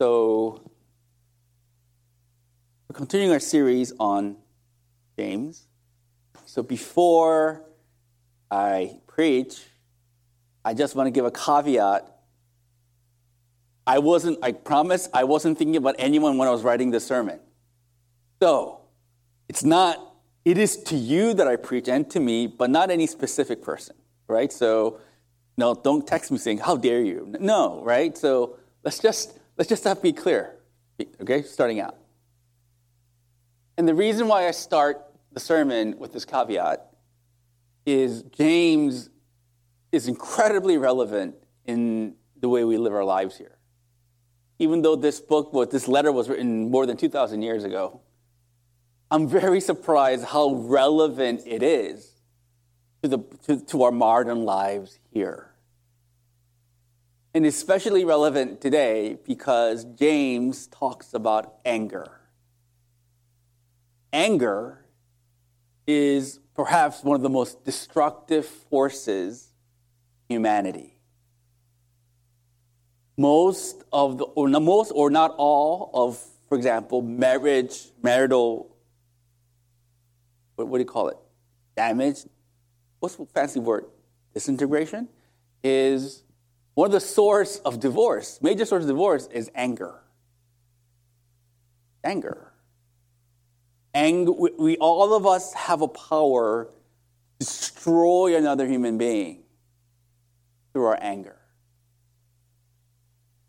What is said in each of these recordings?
So, we're continuing our series on James. So, before I preach, I just want to give a caveat. I wasn't, I promise, I wasn't thinking about anyone when I was writing this sermon. So, it's not, it is to you that I preach and to me, but not any specific person, right? So, no, don't text me saying, how dare you? No, right? So, let's just, let's just have to be clear, okay, starting out. And the reason why I start the sermon with this caveat is James is incredibly relevant in the way we live our lives here. Even though this book, what this letter was written more than 2,000 years ago, I'm very surprised how relevant it is to, the, to, to our modern lives here. And especially relevant today because James talks about anger. Anger is perhaps one of the most destructive forces in humanity. Most of the, or not most, or not all of, for example, marriage, marital, what, what do you call it? Damage. What's the fancy word? Disintegration is one of the source of divorce, major source of divorce is anger. Anger. And we, we, all of us have a power to destroy another human being through our anger.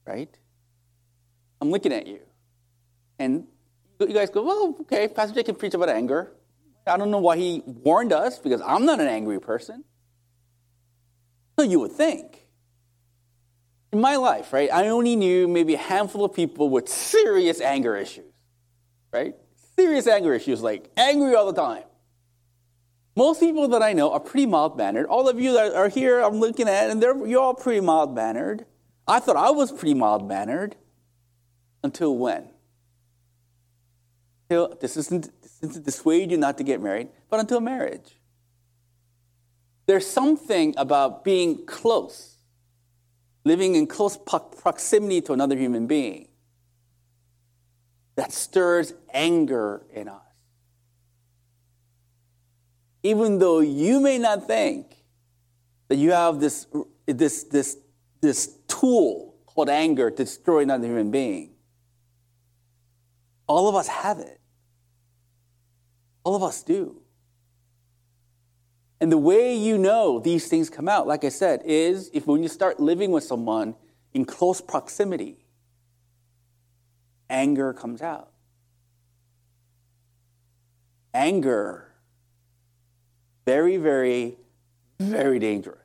Right? I'm looking at you. And you guys go, well, okay, Pastor Jake can preach about anger. I don't know why he warned us because I'm not an angry person. So you would think in my life, right, I only knew maybe a handful of people with serious anger issues, right? Serious anger issues, like angry all the time. Most people that I know are pretty mild mannered. All of you that are here, I'm looking at, and you're all pretty mild mannered. I thought I was pretty mild mannered until when? Until, this isn't, this isn't to dissuade you not to get married, but until marriage. There's something about being close living in close proximity to another human being that stirs anger in us. Even though you may not think that you have this, this, this, this tool called anger to destroy another human being, all of us have it. All of us do. And the way you know these things come out, like I said, is if when you start living with someone in close proximity, anger comes out. Anger, very, very, very dangerous.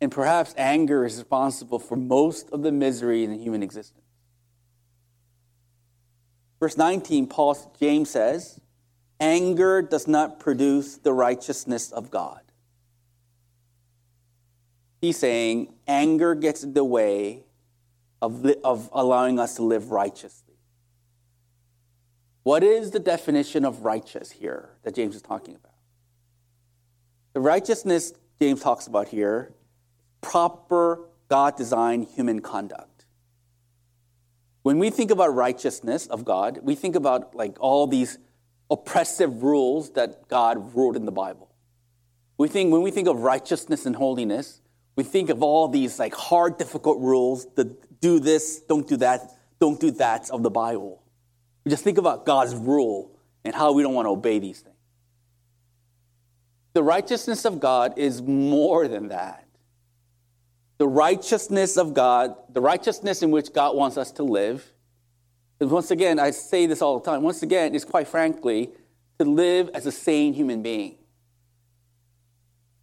And perhaps anger is responsible for most of the misery in human existence. Verse 19, Paul James says, Anger does not produce the righteousness of God. He's saying anger gets in the way of, of allowing us to live righteously. What is the definition of righteous here that James is talking about? The righteousness James talks about here, proper God designed human conduct. When we think about righteousness of God, we think about like all these oppressive rules that God wrote in the Bible. We think when we think of righteousness and holiness, we think of all these like hard, difficult rules that do this, don't do that, don't do that of the Bible. We just think about God's rule and how we don't want to obey these things. The righteousness of God is more than that. The righteousness of God, the righteousness in which God wants us to live, once again, I say this all the time, once again, is quite frankly to live as a sane human being.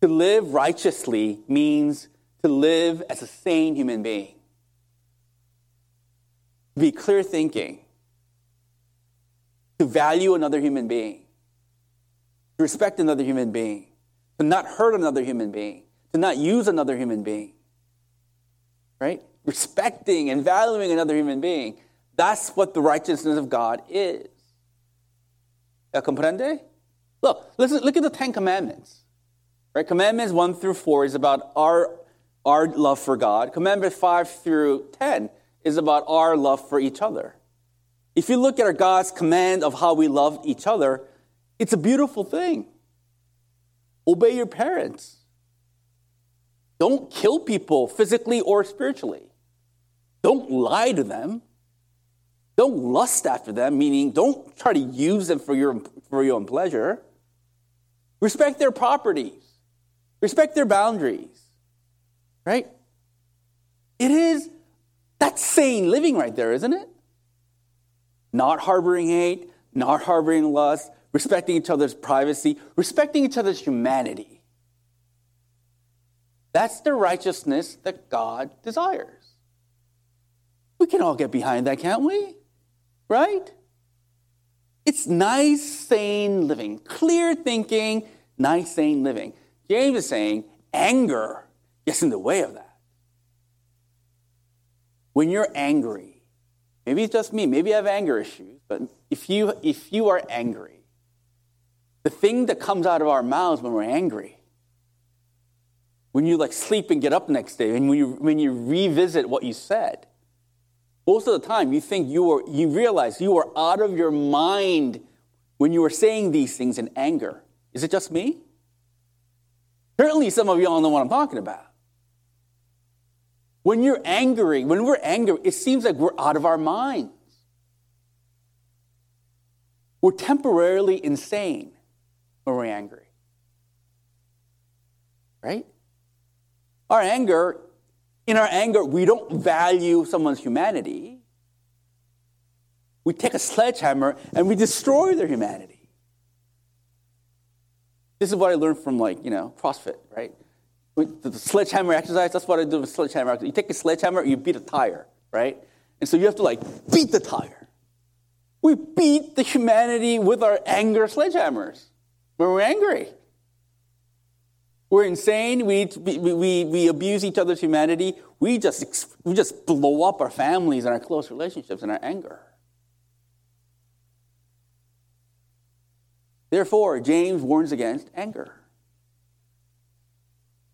To live righteously means to live as a sane human being. To be clear thinking. To value another human being. To respect another human being. To not hurt another human being. To not use another human being. Right? Respecting and valuing another human being. That's what the righteousness of God is. ¿Ya comprende? Look, listen, look at the Ten Commandments. Right? Commandments 1 through 4 is about our, our love for God. Commandment 5 through 10 is about our love for each other. If you look at our God's command of how we love each other, it's a beautiful thing. Obey your parents. Don't kill people physically or spiritually. Don't lie to them. Don't lust after them, meaning don't try to use them for your, for your own pleasure. Respect their properties, respect their boundaries, right? It is, that's sane living right there, isn't it? Not harboring hate, not harboring lust, respecting each other's privacy, respecting each other's humanity. That's the righteousness that God desires. We can all get behind that, can't we? Right? It's nice, sane living, clear thinking, nice, sane living. James is saying anger gets in the way of that. When you're angry, maybe it's just me, maybe I have anger issues, but if you, if you are angry, the thing that comes out of our mouths when we're angry, when you like sleep and get up next day, and when you, when you revisit what you said, most of the time, you think you are, you realize you are out of your mind when you are saying these things in anger. Is it just me? Certainly, some of you all know what I'm talking about. When you're angry, when we're angry, it seems like we're out of our minds. We're temporarily insane when we're angry. Right? Our anger in our anger, we don't value someone's humanity. We take a sledgehammer and we destroy their humanity. This is what I learned from, like, you know, CrossFit, right? The sledgehammer exercise, that's what I do with sledgehammer. You take a sledgehammer, you beat a tire, right? And so you have to, like, beat the tire. We beat the humanity with our anger sledgehammers when we're angry. We're insane. We, we, we, abuse each other's humanity. We just, we just blow up our families and our close relationships in our anger. Therefore, James warns against anger.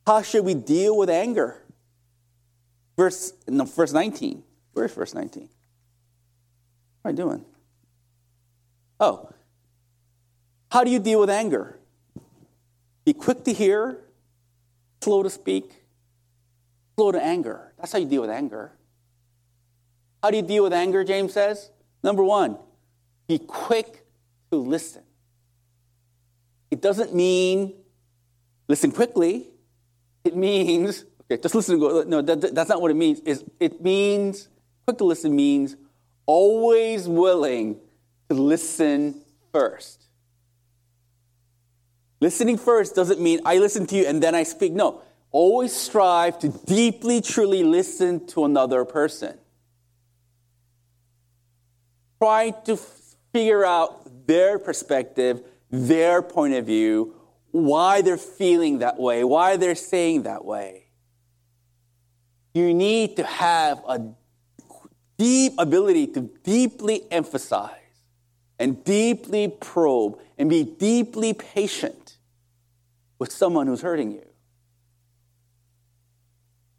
How should we deal with anger? Verse, no, verse 19. Where's verse 19? What am I doing? Oh. How do you deal with anger? Be quick to hear, slow to speak, slow to anger. That's how you deal with anger. How do you deal with anger, James says? Number one, be quick to listen. It doesn't mean listen quickly. It means, okay, just listen go. No, that, that's not what it means. It's, it means, quick to listen means always willing to listen first. Listening first doesn't mean I listen to you and then I speak. No, always strive to deeply, truly listen to another person. Try to figure out their perspective, their point of view, why they're feeling that way, why they're saying that way. You need to have a deep ability to deeply emphasize and deeply probe and be deeply patient with someone who's hurting you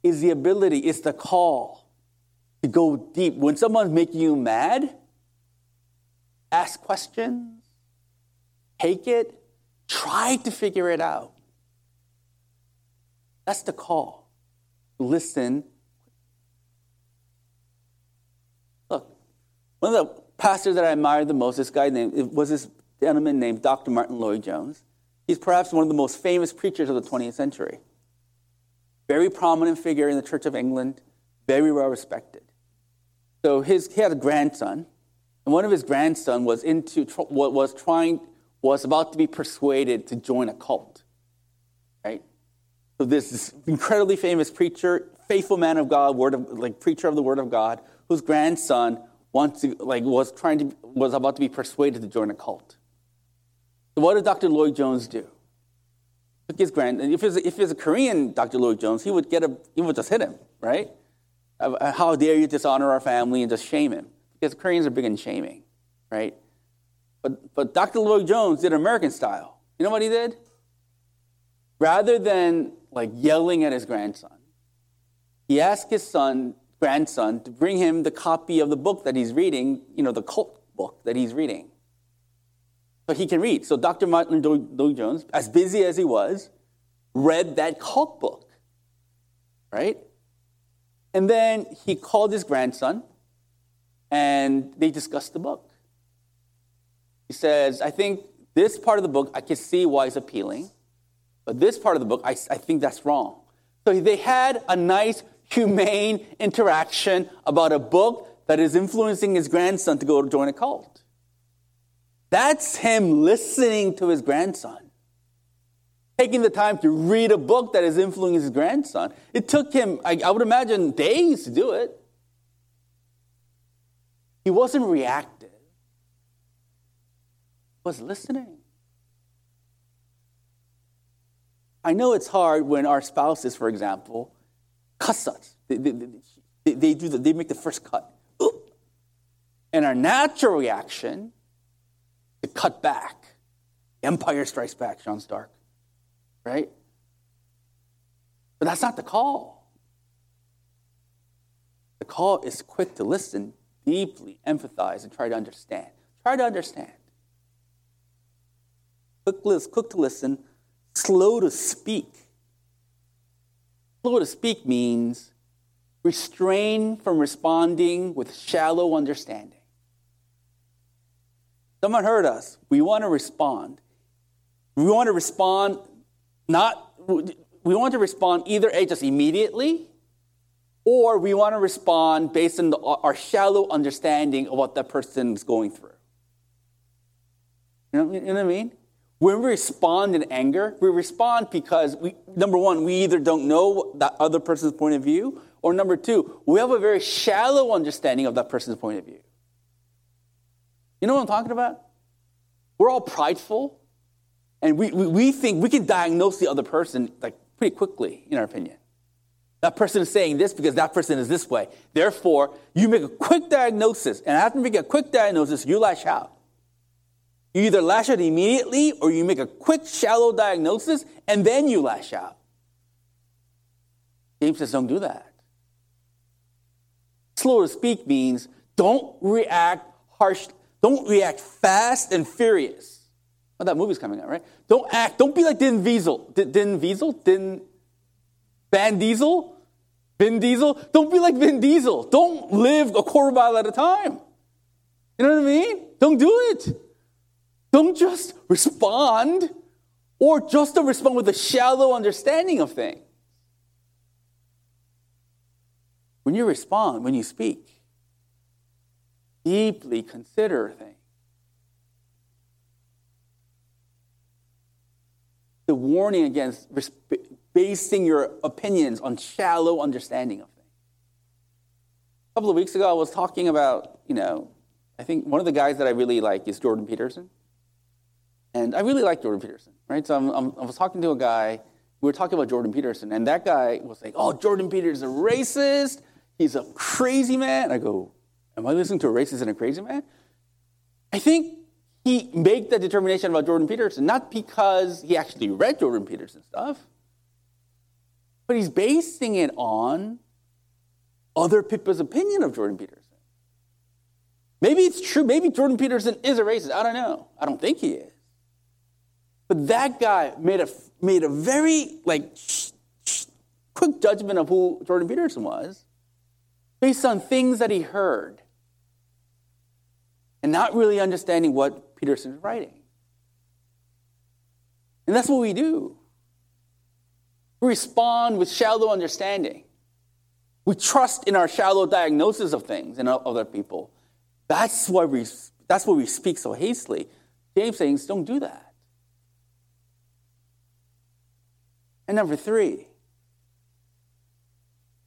is the ability, it's the call to go deep. When someone's making you mad, ask questions, take it, try to figure it out. That's the call. Listen. Look, one of the pastors that I admired the most, this guy named, was this gentleman named Dr. Martyn Lloyd-Jones. He's perhaps one of the most famous preachers of the 20th century. Very prominent figure in the Church of England, very well respected. So his, he had a grandson, and one of his grandson was into was trying was about to be persuaded to join a cult. Right? So this, this incredibly famous preacher, faithful man of God, word of, like preacher of the word of God, whose grandson wants to, like, was trying to, was about to be persuaded to join a cult. So what did Dr. Lloyd-Jones do? Took his grand, if it's, if a Korean Dr. Lloyd-Jones, he would get a, he would just hit him, right? Uh, how dare you dishonor our family and just shame him? Because Koreans are big in shaming, right? But, but Dr. Lloyd-Jones did American style. You know what he did? Rather than like yelling at his grandson, he asked his son grandson to bring him the copy of the book that he's reading, you know, the cult book that he's reading. So he can read. So Dr. Martyn Lloyd-Jones, as busy as he was, read that cult book, right? And then he called his grandson and they discussed the book. He says, I think this part of the book, I can see why it's appealing, but this part of the book, I, I think that's wrong. So they had a nice, humane interaction about a book that is influencing his grandson to go to join a cult. That's him listening to his grandson. Taking the time to read a book that is influencing his grandson. It took him, I, I would imagine, days to do it. He wasn't reactive, he was listening. I know it's hard when our spouses, for example, cuss us. They, they, they, they do the, they make the first cut. And our natural reaction to cut back. Empire strikes back, John Stark. Right? But that's not the call. The call is quick to listen, deeply empathize, and try to understand. Try to understand. Quick, quick to listen, slow to speak. Slow to speak means restrain from responding with shallow understanding. Someone hurt us. We want to respond. We want to respond not, we want to respond either A, just immediately, or we want to respond based on the, our shallow understanding of what that person is going through. You know, you know what I mean? When we respond in anger, we respond because we, number one, we either don't know that other person's point of view, or number two, we have a very shallow understanding of that person's point of view. You know what I'm talking about? We're all prideful, and we, we, we think we can diagnose the other person like pretty quickly, in our opinion. That person is saying this because that person is this way. Therefore, you make a quick diagnosis, and after you making a quick diagnosis, you lash out. You either lash out immediately or you make a quick, shallow diagnosis and then you lash out. James says, don't do that. Slow to speak means don't react harsh, don't react fast and furious. Oh, that movie's coming out, right? Don't act, don't be like Din Diesel. Din Diesel? Din Van Diesel? Vin Diesel? Don't be like Vin Diesel. Don't live a quarter mile at a time. You know what I mean? Don't do it. Don't just respond or just to respond with a shallow understanding of things. When you respond, when you speak, deeply consider things. The warning against basing your opinions on shallow understanding of things. A couple of weeks ago, I was talking about, you know, I think one of the guys that I really like is Jordan Peterson. And I really like Jordan Peterson, right? So I'm, I'm, i was talking to a guy, we were talking about Jordan Peterson, and that guy was like, oh, Jordan Peterson's a racist. He's a crazy man. I go, am I listening to a racist and a crazy man? I think he made that determination about Jordan Peterson, not because he actually read Jordan Peterson stuff, but he's basing it on other people's opinion of Jordan Peterson. Maybe it's true. Maybe Jordan Peterson is a racist. I don't know. I don't think he is. But that guy made a, made a very like quick judgment of who Jordan Peterson was based on things that he heard and not really understanding what Peterson is writing. And that's what we do. We respond with shallow understanding. We trust in our shallow diagnosis of things and other people. That's why we, that's why we speak so hastily. James saying, don't do that. And number three,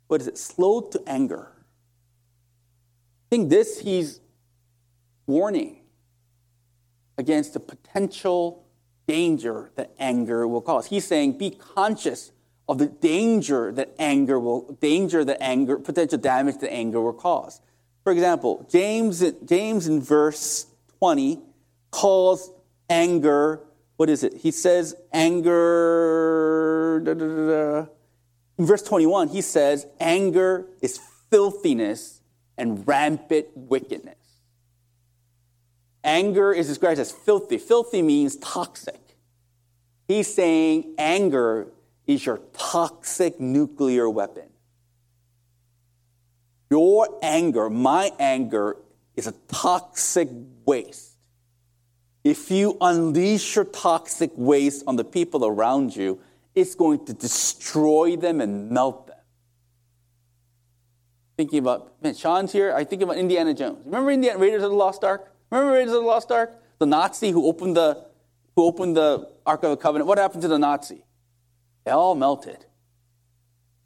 what is it? Slow to anger. I think this he's warning against the potential danger that anger will cause. He's saying be conscious of the danger that anger will danger that anger potential damage that anger will cause. For example, James James in verse 20 calls anger what is it? He says anger. Da, da, da, in verse 21, he says anger is filthiness and rampant wickedness. Anger is described as filthy. Filthy means toxic. He's saying anger is your toxic nuclear weapon. Your anger, my anger, is a toxic waste. If you unleash your toxic waste on the people around you, it's going to destroy them and melt them. Thinking about, man, Sean's here. I think about Indiana Jones. Remember Indiana Raiders of the Lost Ark? Remember Raiders of the Lost Ark? The Nazi who opened the who opened the Ark of the Covenant. What happened to the Nazi? They all melted.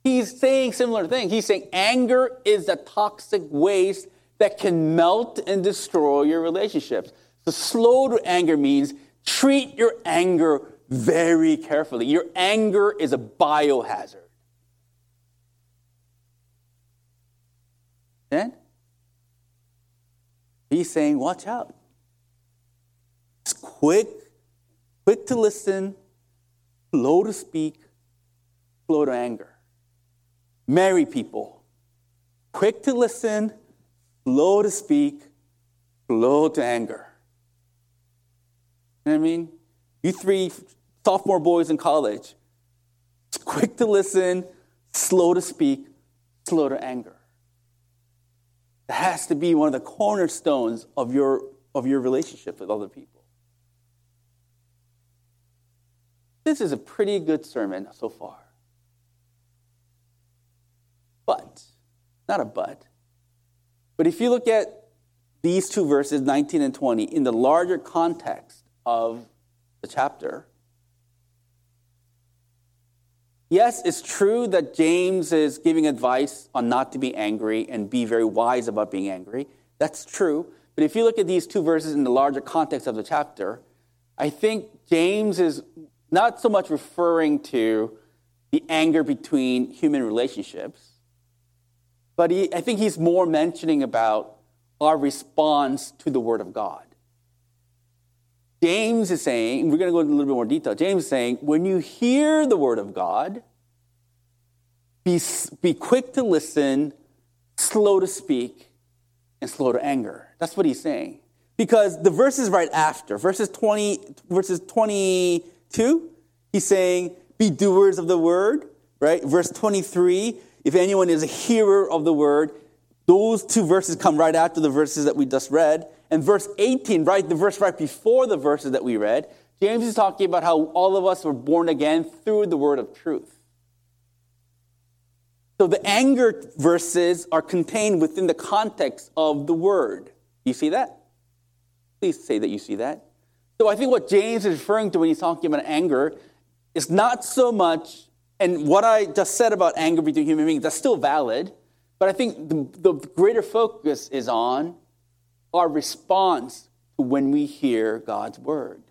He's saying similar thing. He's saying anger is a toxic waste that can melt and destroy your relationships. So slow to anger means treat your anger very carefully. Your anger is a biohazard. And he's saying, watch out. It's quick, quick to listen, slow to speak, slow to anger. Marry people, quick to listen, slow to speak, slow to anger. You know what I mean? You three sophomore boys in college, quick to listen, slow to speak, slow to anger. That has to be one of the cornerstones of your, of your relationship with other people. This is a pretty good sermon so far. But, not a but, but if you look at these two verses, 19 and 20, in the larger context of the chapter, yes, it's true that James is giving advice on not to be angry and be very wise about being angry. That's true. But if you look at these two verses in the larger context of the chapter, I think James is not so much referring to the anger between human relationships, but he, I think he's more mentioning about our response to the Word of God. James is saying, we're going to go into a little bit more detail. James is saying, when you hear the Word of God, be, be quick to listen, slow to speak, and slow to anger. That's what he's saying. Because the verses right after, verses 20, verses 22, he's saying, be doers of the word, right? Verse 23, if anyone is a hearer of the word, those two verses come right after the verses that we just read. And verse 18, right, the verse right before the verses that we read, James is talking about how all of us were born again through the word of truth. So the anger verses are contained within the context of the word. You see that? Please say that you see that. So I think what James is referring to when he's talking about anger is not so much and what I just said about anger between human beings, that's still valid. But I think the, the greater focus is on our response to when we hear God's word.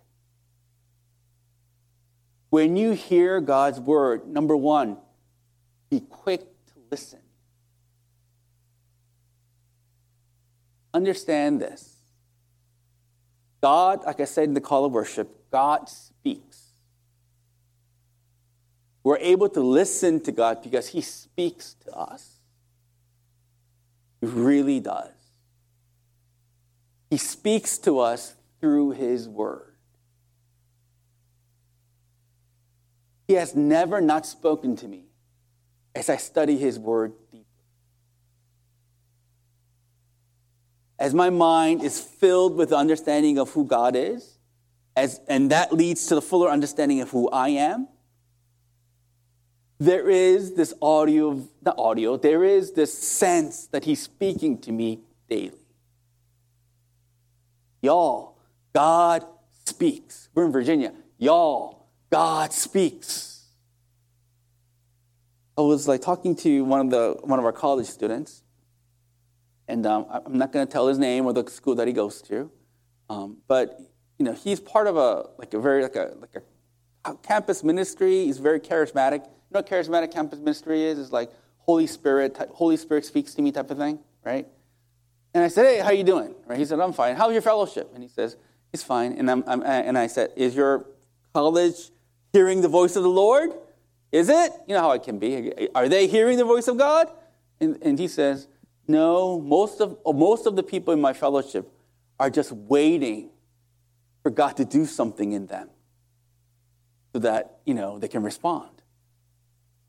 When you hear God's word, number one, be quick to listen. Understand this. God, like I said in the call of worship, God speaks. We're able to listen to God because He speaks to us. He really does. He speaks to us through His Word. He has never not spoken to me as I study His Word deeply. As my mind is filled with the understanding of who God is, as, and that leads to the fuller understanding of who I am, there is this audio, not audio, there is this sense that he's speaking to me daily. Y'all, God speaks. We're in Virginia. Y'all, God speaks. I was like talking to one of the one of our college students, and um, I'm not going to tell his name or the school that he goes to, um, but you know he's part of a like a very like a like a campus ministry. He's very charismatic You know what charismatic campus ministry is? It's like Holy Spirit, Holy Spirit speaks to me type of thing, right? And I said, hey, how you doing? Right? He said, I'm fine. How's your fellowship? And he says, it's fine. And, I'm, I'm, uh, and I said, is your college hearing the voice of the Lord? Is it? You know how it can be. Are they hearing the voice of God? And, and he says, No, most of, most of the people in my fellowship are just waiting for God to do something in them so that, you know, they can respond.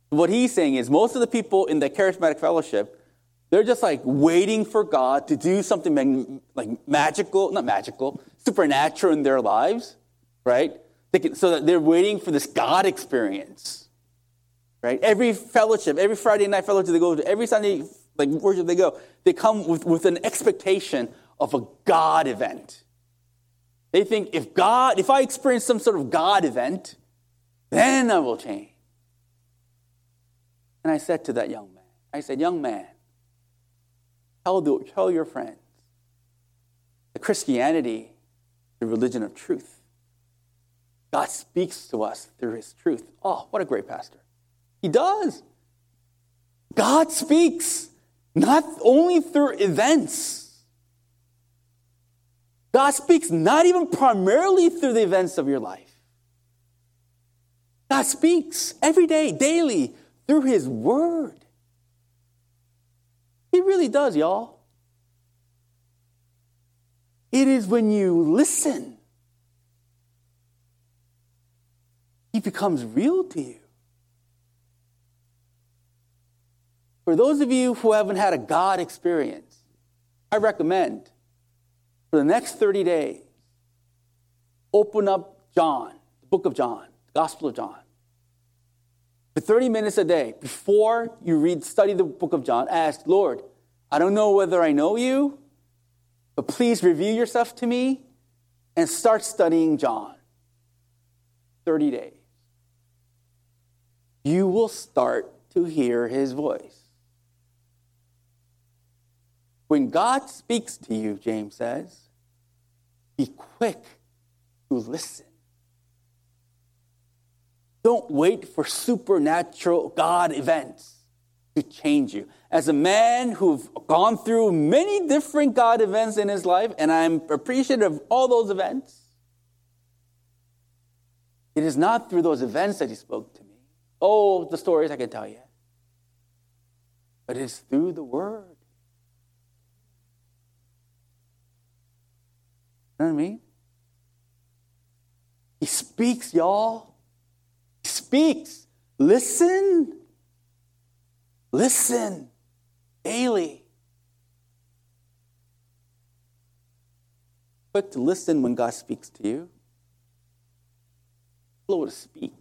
What he's saying is most of the people in the charismatic fellowship, they're just like waiting for God to do something like magical, not magical, supernatural in their lives, right? Can, so that they're waiting for this God experience, right? Every fellowship, every Friday night fellowship they go to, every Sunday like worship they go, they come with, with an expectation of a God event. They think if God, if I experience some sort of God event, then I will change. And I said to that young man, I said, Young man, tell, the, tell your friends that Christianity, the religion of truth. God speaks to us through his truth. Oh, what a great pastor. He does. God speaks, not only through events. God speaks not even primarily through the events of your life. God speaks every day, daily, through His Word. He really does, y'all. It is when you listen, He becomes real to you. For those of you who haven't had a God experience, I recommend for the next 30 days, open up John, the book of John, the Gospel of John for 30 minutes a day before you read, study the book of John, ask, Lord, I don't know whether I know you, but please reveal yourself to me and start studying John. 30 days. You will start to hear his voice. When God speaks to you, James says, be quick to listen. Don't wait for supernatural God events to change you. As a man who've gone through many different God events in his life, and I'm appreciative of all those events, it is not through those events that he spoke to me. Oh, the stories I can tell you. But it's through the word. You know what I mean? He speaks, y'all speaks. Listen. Listen daily. Quick to listen when God speaks to you. Slow to speak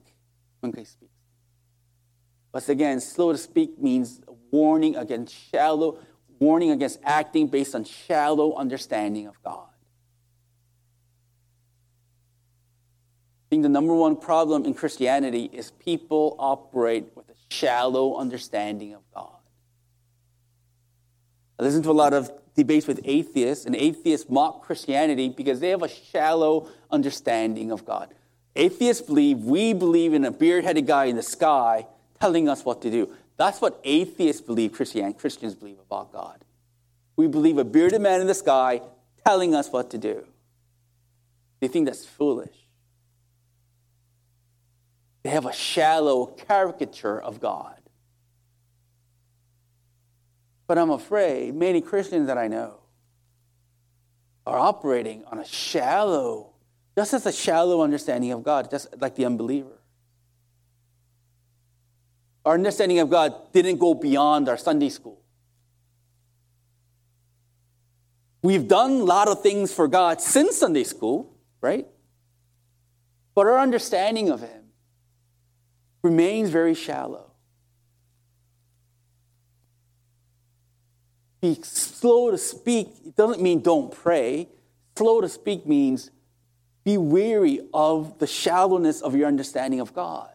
when God speaks. Once again, slow to speak means warning against shallow, warning against acting based on shallow understanding of God. Think the number one problem in Christianity is people operate with a shallow understanding of God. I listen to a lot of debates with atheists, and atheists mock Christianity because they have a shallow understanding of God. Atheists believe we believe in a beard headed guy in the sky telling us what to do. That's what atheists believe Christian, Christians believe about God. We believe a bearded man in the sky telling us what to do. They think that's foolish. They have a shallow caricature of God. But I'm afraid many Christians that I know are operating on a shallow, just as a shallow understanding of God, just like the unbeliever. Our understanding of God didn't go beyond our Sunday school. We've done a lot of things for God since Sunday school, right? But our understanding of Him remains very shallow. Be slow to speak it doesn't mean don't pray. Slow to speak means be weary of the shallowness of your understanding of God.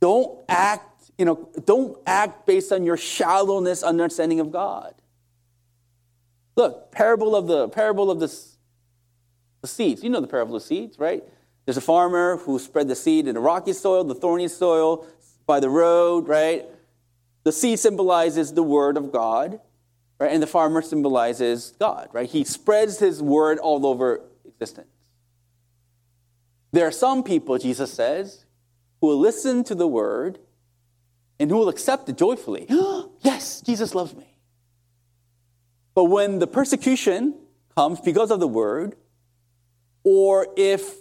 Don't act, you know, don't act based on your shallowness understanding of God. Look, parable of the parable of the, the seeds. You know the parable of seeds, right? There's a farmer who spread the seed in the rocky soil, the thorny soil, by the road, right? The seed symbolizes the word of God, right? And the farmer symbolizes God, right? He spreads his word all over existence. There are some people, Jesus says, who will listen to the word and who will accept it joyfully. yes, Jesus loves me. But when the persecution comes because of the word, or if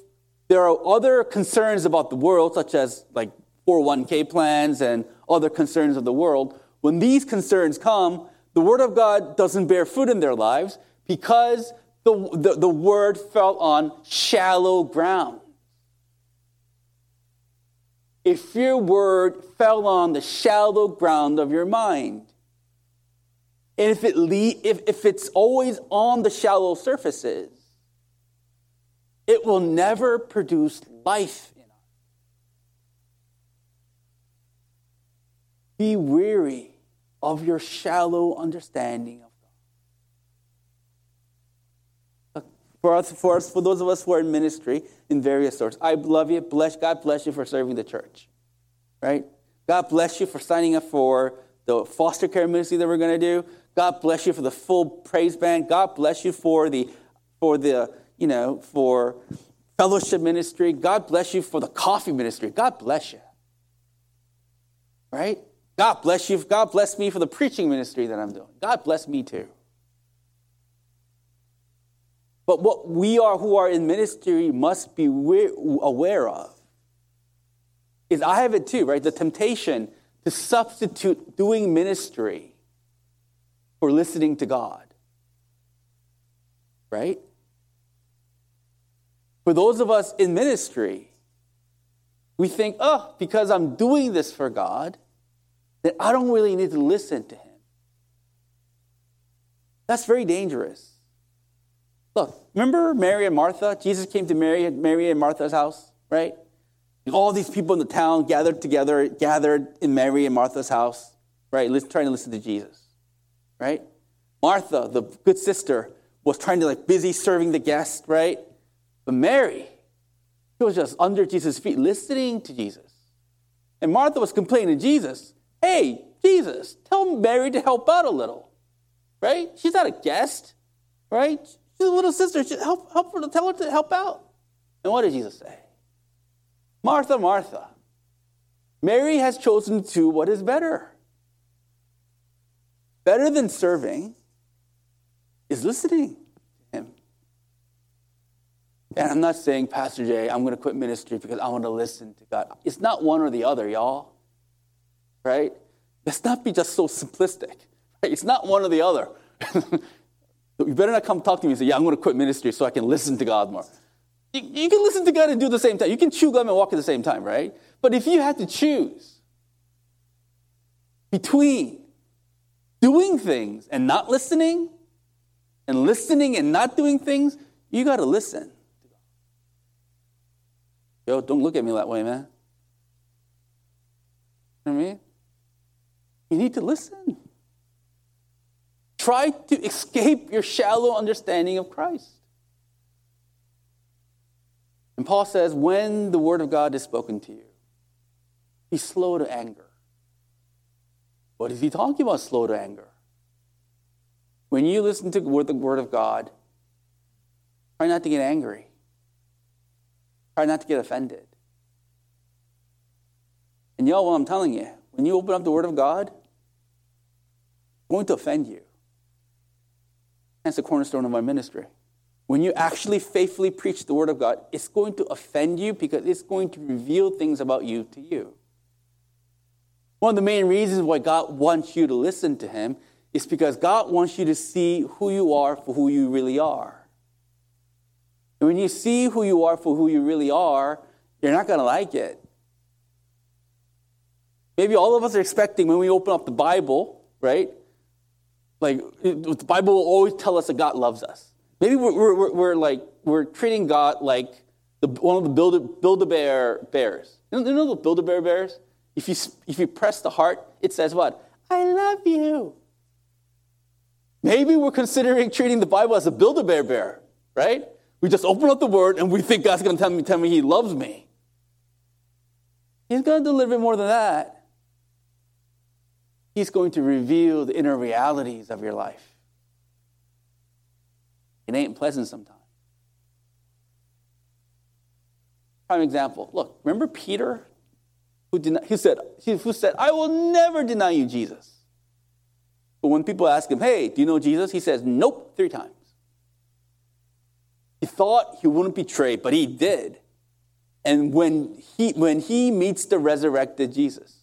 there are other concerns about the world, such as like 401k plans and other concerns of the world, when these concerns come, the word of God doesn't bear fruit in their lives because the, the, the word fell on shallow ground. If your word fell on the shallow ground of your mind, and if, it le- if, if it's always on the shallow surfaces, it will never produce life in us. Be weary of your shallow understanding of God. For us, for us, for those of us who are in ministry in various sorts, I love you. Bless God, bless you for serving the church. Right? God bless you for signing up for the foster care ministry that we're going to do. God bless you for the full praise band. God bless you for the for the you know for fellowship ministry. God bless you for the coffee ministry. God bless you. Right? God bless you. God bless me for the preaching ministry that I'm doing. God bless me too. But what we are who are in ministry must be aware of is I have it too, right? The temptation to substitute doing ministry for listening to God. Right? For those of us in ministry, we think, oh, because I'm doing this for God, that I don't really need to listen to Him. That's very dangerous. Look, remember Mary and Martha? Jesus came to Mary, Mary and Martha's house, right? all these people in the town gathered together, gathered in Mary and Martha's house, right? Trying to listen to Jesus, right? Martha, the good sister, was trying to like busy serving the guests, right? But Mary, she was just under Jesus' feet listening to Jesus. And Martha was complaining to Jesus, hey, Jesus, tell Mary to help out a little, right? She's not a guest, right? She's a little sister. Help, help her to tell her to help out. And what did Jesus say? Martha, Martha, Mary has chosen to what is better. Better than serving is listening. And I'm not saying, Pastor Jay, I'm going to quit ministry because I want to listen to God. It's not one or the other, y'all. Right? Let's not be just so simplistic. Right? It's not one or the other. you better not come talk to me and say, Yeah, I'm going to quit ministry so I can listen to God more. You, you can listen to God and do the same time. You can chew gum and walk at the same time, right? But if you had to choose between doing things and not listening, and listening and not doing things, you got to listen. Yo, don't look at me that way, man. You know what I mean? You need to listen. Try to escape your shallow understanding of Christ. And Paul says, when the word of God is spoken to you, be slow to anger. What is he talking about, slow to anger? When you listen to the word of God, try not to get angry. Try not to get offended. And y'all, what I'm telling you, when you open up the word of God, it's going to offend you. That's the cornerstone of my ministry when you actually faithfully preach the Word of God, it's going to offend you because it's going to reveal things about you to you. One of the main reasons why God wants you to listen to Him is because God wants you to see who you are for who you really are. And when you see who you are for who you really are, you're not going to like it. Maybe all of us are expecting when we open up the Bible, right? Like, the Bible will always tell us that God loves us. Maybe we're, we're, we're like, we're treating God like the, one of the Build-A-Bear bears. You know, you know the Build-A-Bear bears? If you, if you press the heart, it says what? I love you. Maybe we're considering treating the Bible as a Build-A-Bear bear, right? We just open up the word and we think God's going to tell me, tell me he loves me. He's going to do a little bit more than that. He's going to reveal the inner realities of your life. It ain't pleasant sometimes. Prime example. Look, remember Peter, who, denied, who said, who said, "I will never deny you, Jesus." But when people ask him, hey, do you know Jesus? He says, nope, three times. He thought he wouldn't betray, but he did. And when he, when he meets the resurrected Jesus,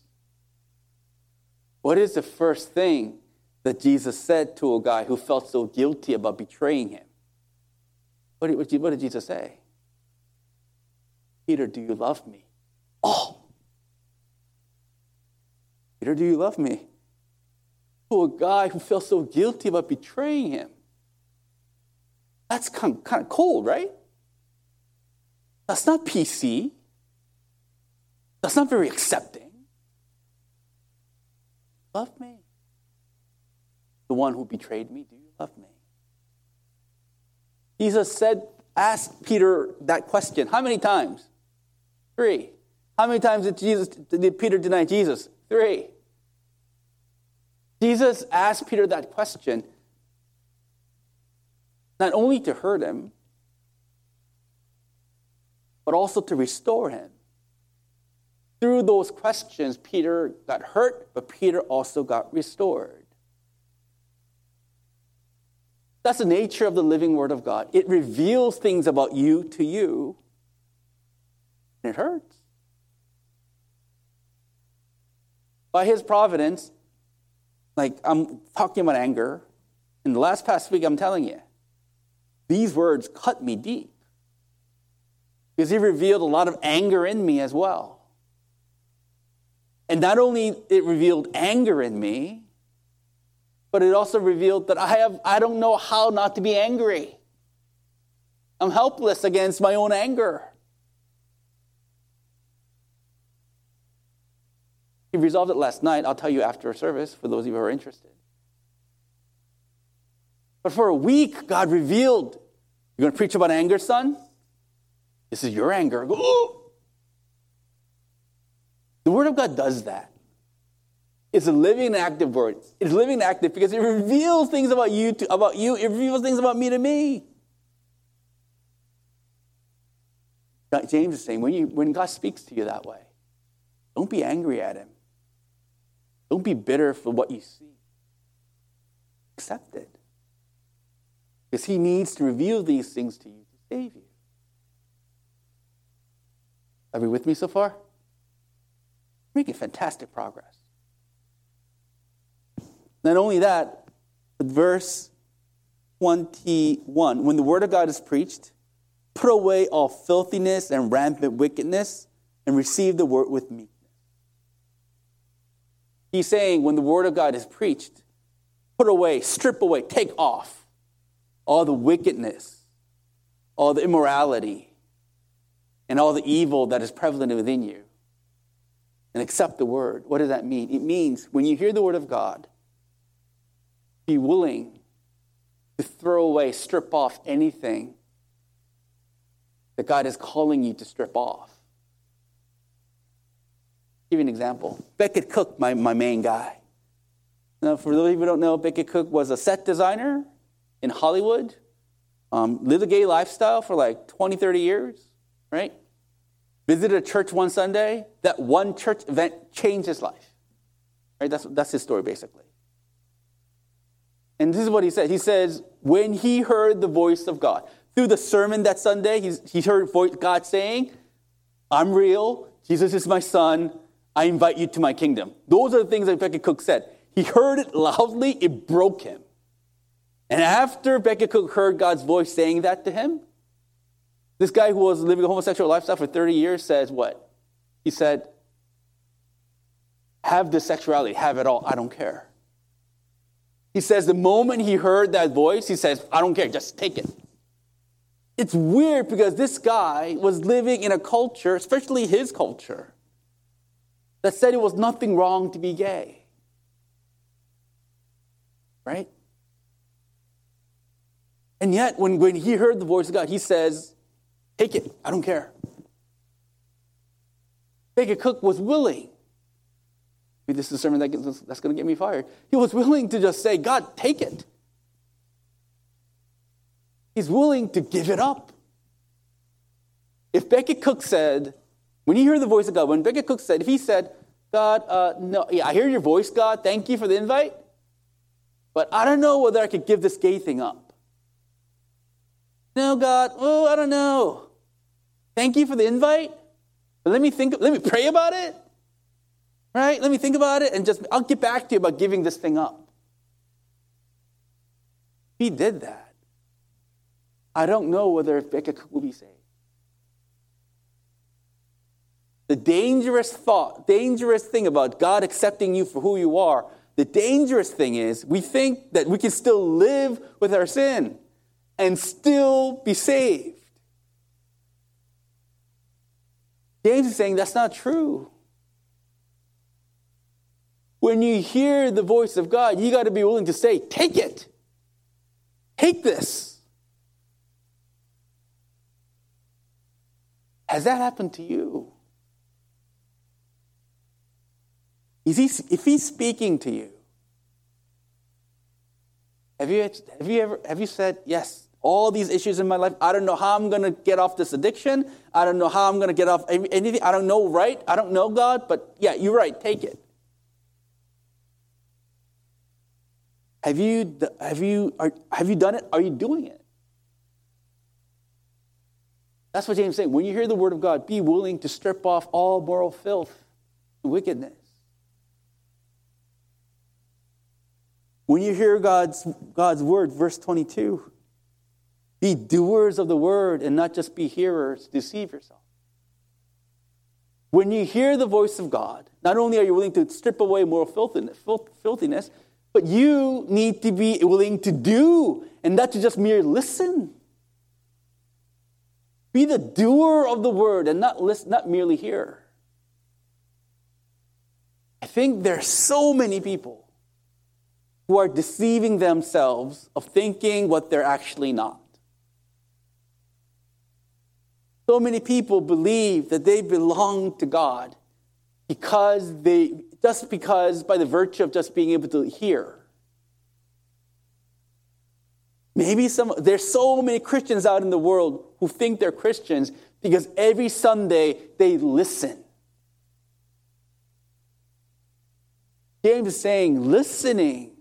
what is the first thing that Jesus said to a guy who felt so guilty about betraying him? What did, what did Jesus say? Peter, do you love me? Oh! Peter, do you love me? To a guy who felt so guilty about betraying him. That's kind of, kind of cold, right? That's not PC. That's not very accepting. Love me. The one who betrayed me, do you love me? Jesus said, ask Peter that question. How many times? Three. How many times did Jesus did Peter deny Jesus? Three. Jesus asked Peter that question not only to hurt him, but also to restore him. Through those questions, Peter got hurt, but Peter also got restored. That's the nature of the living Word of God. It reveals things about you to you, and it hurts. By His providence, like I'm talking about anger, in the last past week, I'm telling you, these words cut me deep because He revealed a lot of anger in me as well. And not only it revealed anger in me, but it also revealed that I have I don't know how not to be angry. I'm helpless against my own anger. He resolved it last night. I'll tell you after service for those of you who are interested. But for a week, God revealed, You're going to preach about anger, son? This is your anger. Go, the Word of God does that. It's a living and active word. It's living and active because it reveals things about you to, about you. It reveals things about me to me. James is saying when, you, when God speaks to you that way, don't be angry at him. Don't be bitter for what you see. Accept it. Because he needs to reveal these things to you to save you. Are we with me so far? making fantastic progress. Not only that, but verse 21 when the word of God is preached, put away all filthiness and rampant wickedness and receive the word with meekness. He's saying when the word of God is preached, put away, strip away, take off all the wickedness, all the immorality, and all the evil that is prevalent within you and accept the word. What does that mean? It means when you hear the word of God, be willing to throw away, strip off anything that God is calling you to strip off. I'll give you an example. Becket Cook, my, my main guy. Now, for those of you who don't know, Becket Cook was a set designer in Hollywood, um, lived a gay lifestyle for like 20, 30 years, right? visited a church one Sunday. That one church event changed his life. Right? That's, that's his story, basically. And this is what he said. He says, when he heard the voice of God, through the sermon that Sunday, he's, he heard God saying, I'm real. Jesus is my son. I invite you to my kingdom. Those are the things that Becket Cook said. He heard it loudly, it broke him. And after Becket Cook heard God's voice saying that to him, this guy who was living a homosexual lifestyle for 30 years says what? He said, Have this sexuality, have it all, I don't care. He says, the moment he heard that voice, he says, I don't care, just take it. It's weird because this guy was living in a culture, especially his culture, that said it was nothing wrong to be gay. Right? And yet, when, when he heard the voice of God, he says, Take it. I don't care. Becket Cook was willing. Maybe this is a sermon that gets, that's going to get me fired. He was willing to just say, God, take it. He's willing to give it up. If Becket Cook said, when he heard the voice of God, when Becket Cook said, if he said, God, uh, no, yeah, I hear your voice, God, thank you for the invite, but I don't know whether I could give this gay thing up. No, God, oh, I don't know. Thank you for the invite, but let me think, let me pray about it. Right? Let me think about it and just, I'll get back to you about giving this thing up. He did that. I don't know whether Becca will be saved. The dangerous thought, dangerous thing about God accepting you for who you are, the dangerous thing is we think that we can still live with our sin and still be saved. James is saying that's not true. When you hear the voice of God, you got to be willing to say, Take it. Take this. Has that happened to you? Is he, if he's speaking to you, have you, have you ever have you said, Yes, all these issues in my life, I don't know how I'm going to get off this addiction. I don't know how I'm going to get off anything. I don't know, right? I don't know God, but yeah, you're right, take it. Have you, have you, are, have you done it? Are you doing it? That's what James is saying. When you hear the word of God, be willing to strip off all moral filth and wickedness. When you hear God's, God's word, verse 22, be doers of the word and not just be hearers. Deceive yourself. When you hear the voice of God, not only are you willing to strip away moral filthiness, but you need to be willing to do and not to just mere listen. Be the doer of the word and not, listen, not merely hear. I think there are so many people who are deceiving themselves of thinking what they're actually not. So many people believe that they belong to God because they just because by the virtue of just being able to hear. Maybe some, there's so many Christians out in the world who think they're Christians because every Sunday they listen. James is saying listening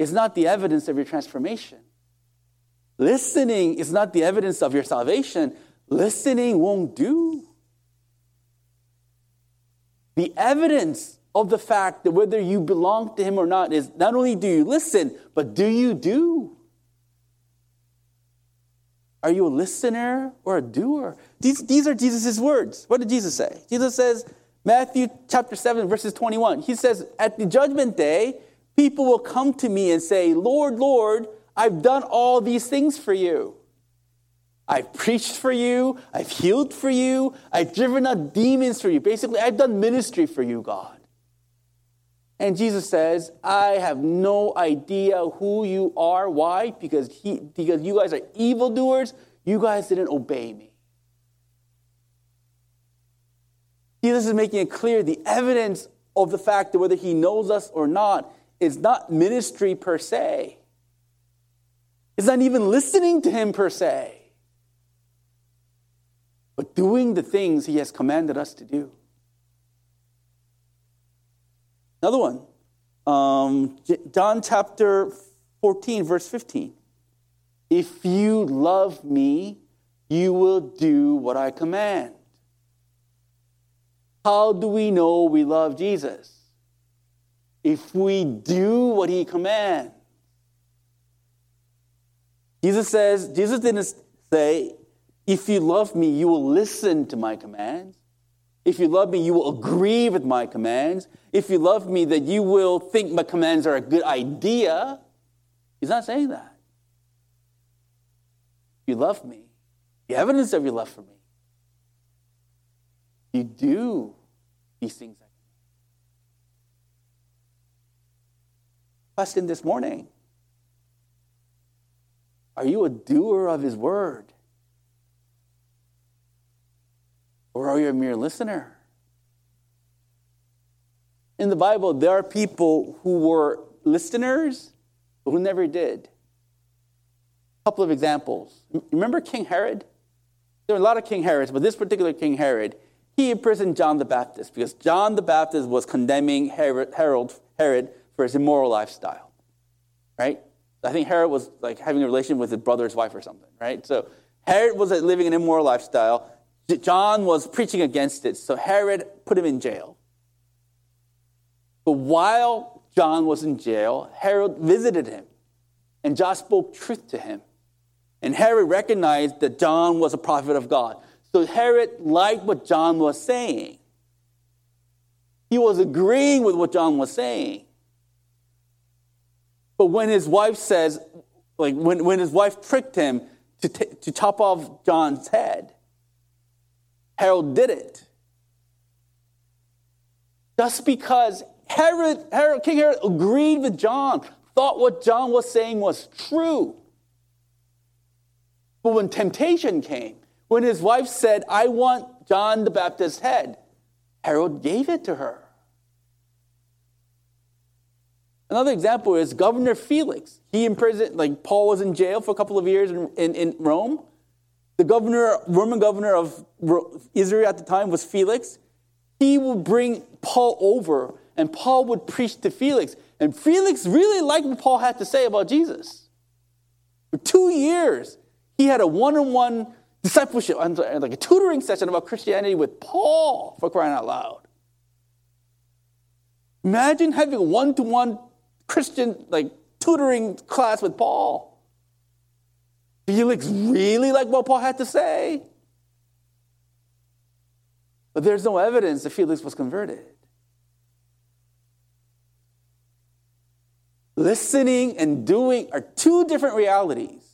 is not the evidence of your transformation. Listening is not the evidence of your salvation. Listening won't do. The evidence of the fact that whether you belong to him or not is not only do you listen, but do you do? Are you a listener or a doer? These, these are Jesus' words. What did Jesus say? Jesus says, Matthew chapter 7, verses 21. He says, At the judgment day, people will come to me and say, Lord, Lord, I've done all these things for you. I've preached for you. I've healed for you. I've driven out demons for you. Basically, I've done ministry for you, God. And Jesus says, I have no idea who you are. Why? Because, he, because you guys are evildoers. You guys didn't obey me. Jesus is making it clear the evidence of the fact that whether he knows us or not is not ministry per se. It's not even listening to him per se but doing the things he has commanded us to do. Another one, um, John chapter 14, verse 15. If you love me, you will do what I command. How do we know we love Jesus? If we do what he commands. Jesus says, Jesus didn't say, if you love me, you will listen to my commands. If you love me, you will agree with my commands. If you love me, that you will think my commands are a good idea. He's not saying that. You love me. The evidence of your love for me. You do these things. Question this morning Are you a doer of his word? Or are you a mere listener? In the Bible, there are people who were listeners, but who never did. A couple of examples. Remember King Herod? There were a lot of King Herods, but this particular King Herod, he imprisoned John the Baptist because John the Baptist was condemning Herod, Herod, for his immoral lifestyle. right? I think Herod was like having a relation with his brother's wife or something, right? So Herod was living an immoral lifestyle. John was preaching against it, so Herod put him in jail. But while John was in jail, Herod visited him, and John spoke truth to him. And Herod recognized that John was a prophet of God. So Herod liked what John was saying. He was agreeing with what John was saying. But when his wife says, like when, when his wife tricked him to, t- to chop off John's head, Harold did it. Just because Herod, Herod, King Herod agreed with John, thought what John was saying was true. But when temptation came, when his wife said, I want John the Baptist's head, Harold gave it to her. Another example is Governor Felix. He imprisoned, like Paul was in jail for a couple of years in, in, in Rome. The governor, Roman governor of Israel at the time was Felix. He would bring Paul over, and Paul would preach to Felix. And Felix really liked what Paul had to say about Jesus. For two years, he had a one on one discipleship, like a tutoring session about Christianity with Paul, for crying out loud. Imagine having a one to one Christian like tutoring class with Paul. Felix really liked what Paul had to say. But there's no evidence that Felix was converted. Listening and doing are two different realities.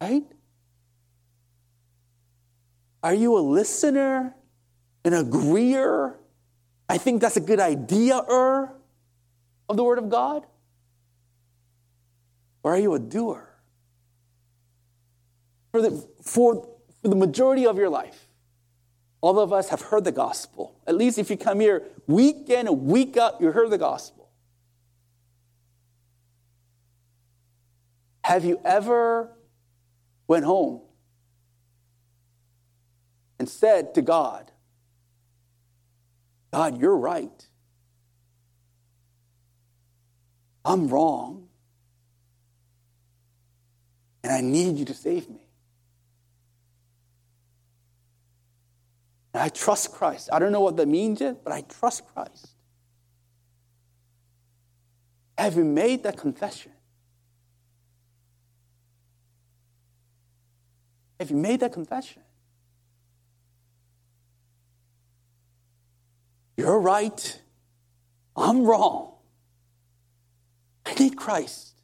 Right? Are you a listener, an agreeer? I think that's a good idea, er, of the Word of God? Or are you a doer? For the, for, for the majority of your life, all of us have heard the gospel. At least if you come here week in and week out, you heard the gospel. Have you ever went home and said to God, God, you're right. I'm wrong. And I need you to save me. And I trust Christ. I don't know what that means yet, but I trust Christ. Have you made that confession? Have you made that confession? You're right. I'm wrong. I need Christ.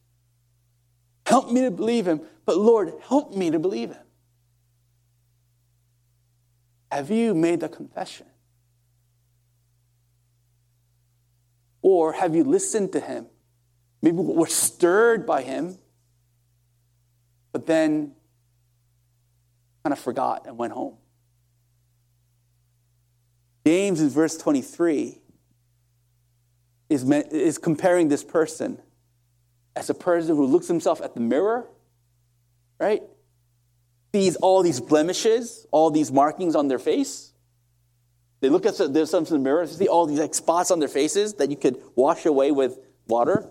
Help me to believe him, but Lord, help me to believe him. Have you made the confession? Or have you listened to him? Maybe we're stirred by him, but then kind of forgot and went home. James in verse 23 is, is comparing this person as a person who looks himself at the mirror, right? Sees all these blemishes, all these markings on their face. They look at themselves in the mirror, see all these like spots on their faces that you could wash away with water.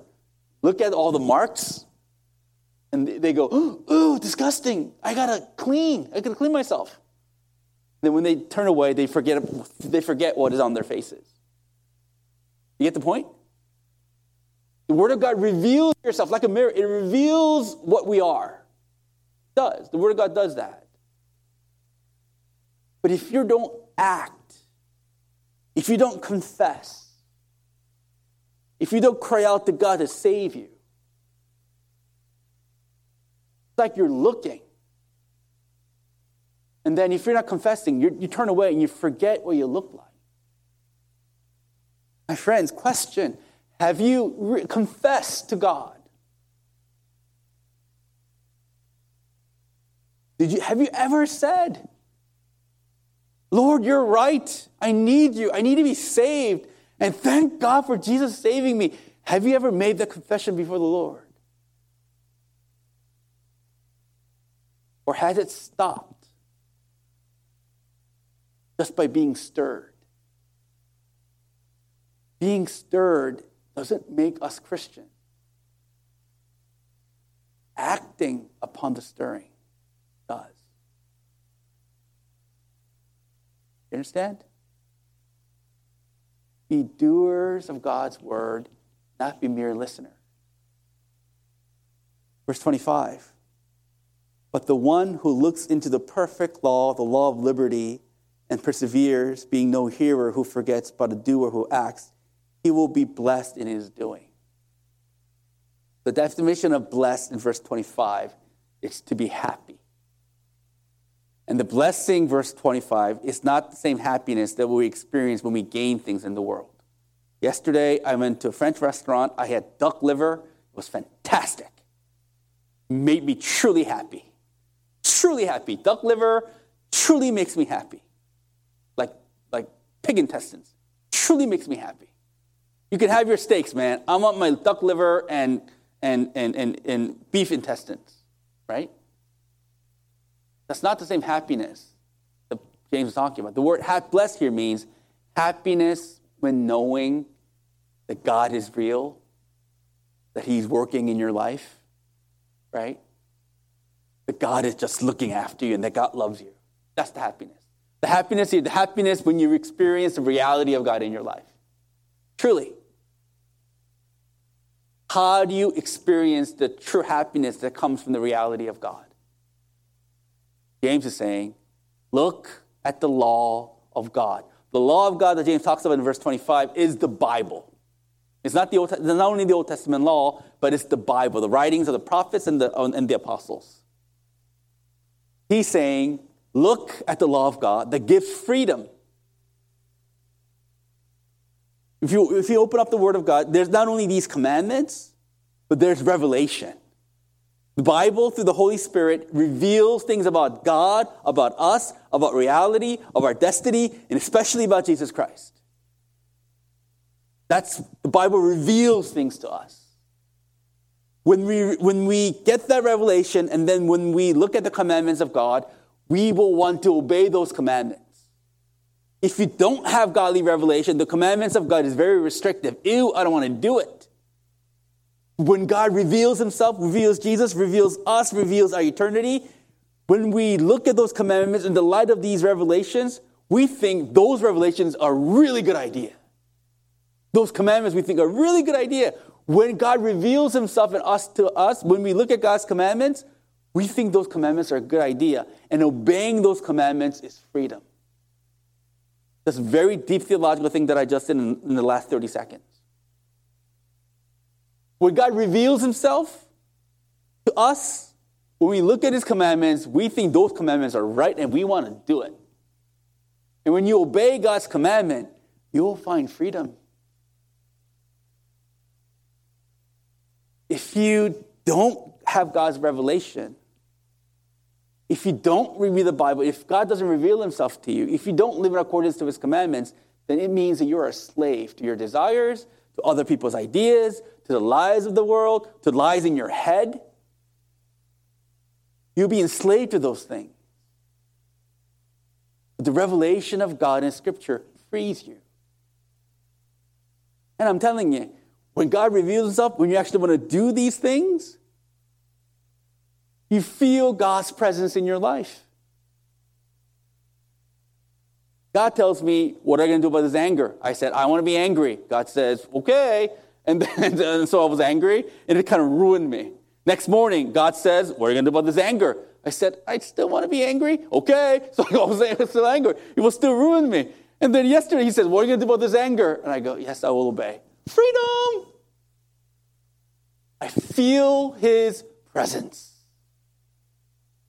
Look at all the marks, and they go, "Ooh, disgusting! I gotta clean. I gotta clean myself." Then when they turn away, they forget, they forget what is on their faces. You get the point? The Word of God reveals yourself like a mirror. It reveals what we are. It does. The Word of God does that. But if you don't act, if you don't confess, if you don't cry out to God to save you, it's like you're looking and then if you're not confessing, you you turn away and you forget what you look like. My friends, question Have you re- confessed to God? Did you, have you ever said, Lord, you're right. I need you. I need to be saved. And thank God for Jesus saving me. Have you ever made that confession before the Lord? Or has it stopped? just by being stirred. Being stirred doesn't make us Christian. Acting upon the stirring does. You understand? Be doers of God's word, not be mere listener. Verse 25. But the one who looks into the perfect law, the law of liberty, and perseveres, being no hearer who forgets, but a doer who acts, he will be blessed in his doing. The definition of blessed in verse 25 is to be happy. And the blessing, verse 25, is not the same happiness that we experience when we gain things in the world. Yesterday, I went to a French restaurant. I had duck liver. It was fantastic. Made me truly happy. Truly happy. Duck liver truly makes me happy. Like, like pig intestines. Truly makes me happy. You can have your steaks, man. I want my duck liver and, and, and, and, and beef intestines, right? That's not the same happiness that James is talking about. The word blessed here means happiness when knowing that God is real, that He's working in your life, right? That God is just looking after you and that God loves you. That's the happiness. The happiness here, the happiness when you experience the reality of God in your life. Truly. How do you experience the true happiness that comes from the reality of God? James is saying, look at the law of God. The law of God that James talks about in verse 25 is the Bible. It's not, the Old, not only the Old Testament law, but it's the Bible, the writings of the prophets and the, and the apostles. He's saying, look at the law of God that gives freedom If you, if you open up the Word of God, there's not only these commandments, but there's revelation. The Bible, through the Holy Spirit, reveals things about God, about us, about reality, of our destiny, and especially about Jesus Christ. That's the Bible reveals things to us. When we, when we get that revelation, and then when we look at the commandments of God, we will want to obey those commandments. If you don't have godly revelation, the commandments of God is very restrictive. Ew, I don't want to do it. When God reveals himself, reveals Jesus, reveals us, reveals our eternity, when we look at those commandments in the light of these revelations, we think those revelations are a really good idea. Those commandments we think are a really good idea. When God reveals himself and us to us, when we look at God's commandments, we think those commandments are a good idea. And obeying those commandments is freedom. This very deep theological thing that I just did in, in the last 30 seconds. Where God reveals himself to us, when we look at his commandments, we think those commandments are right and we want to do it. And when you obey God's commandment, you'll find freedom. If you don't have God's revelation, if you don't read the Bible, if God doesn't reveal himself to you, if you don't live in accordance to his commandments, then it means that you're a slave to your desires, to other people's ideas, to the lies of the world, to lies in your head. You'll be enslaved to those things. But the revelation of God in Scripture frees you. And I'm telling you, when God reveals himself, when you actually want to do these things, you feel God's presence in your life. God tells me, What are you going to do about this anger? I said, I want to be angry. God says, Okay. And, then, and so I was angry, and it kind of ruined me. Next morning, God says, What are you going to do about this anger? I said, I still want to be angry. Okay. So I was still angry. It will still ruin me. And then yesterday, he says, What are you going to do about this anger? And I go, Yes, I will obey. Freedom! I feel his presence.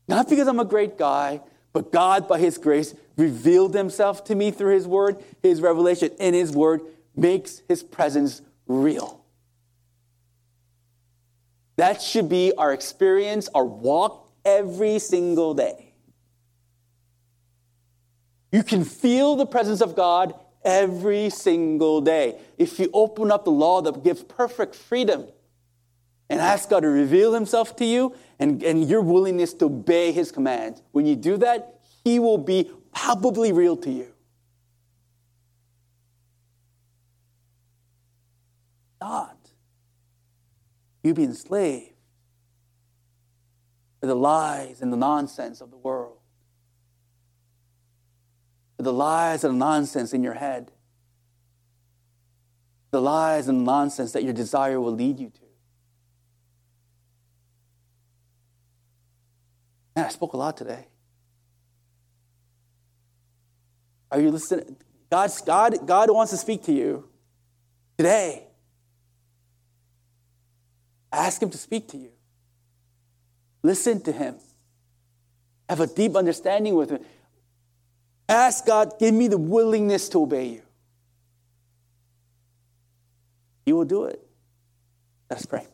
Not because I'm a great guy, but God, by His grace, revealed Himself to me through His Word. His revelation in His Word makes His presence real. That should be our experience, our walk every single day. You can feel the presence of God every single day. If you open up the law that gives perfect freedom, and ask God to reveal Himself to you and, and your willingness to obey His commands. When you do that, He will be palpably real to you. Not you be enslaved to the lies and the nonsense of the world, to the lies and the nonsense in your head, the lies and nonsense that your desire will lead you to. Man, I spoke a lot today. Are you listening? God's, God, God wants to speak to you today. Ask Him to speak to you. Listen to Him. Have a deep understanding with Him. Ask God, give me the willingness to obey you. He will do it. Let's pray.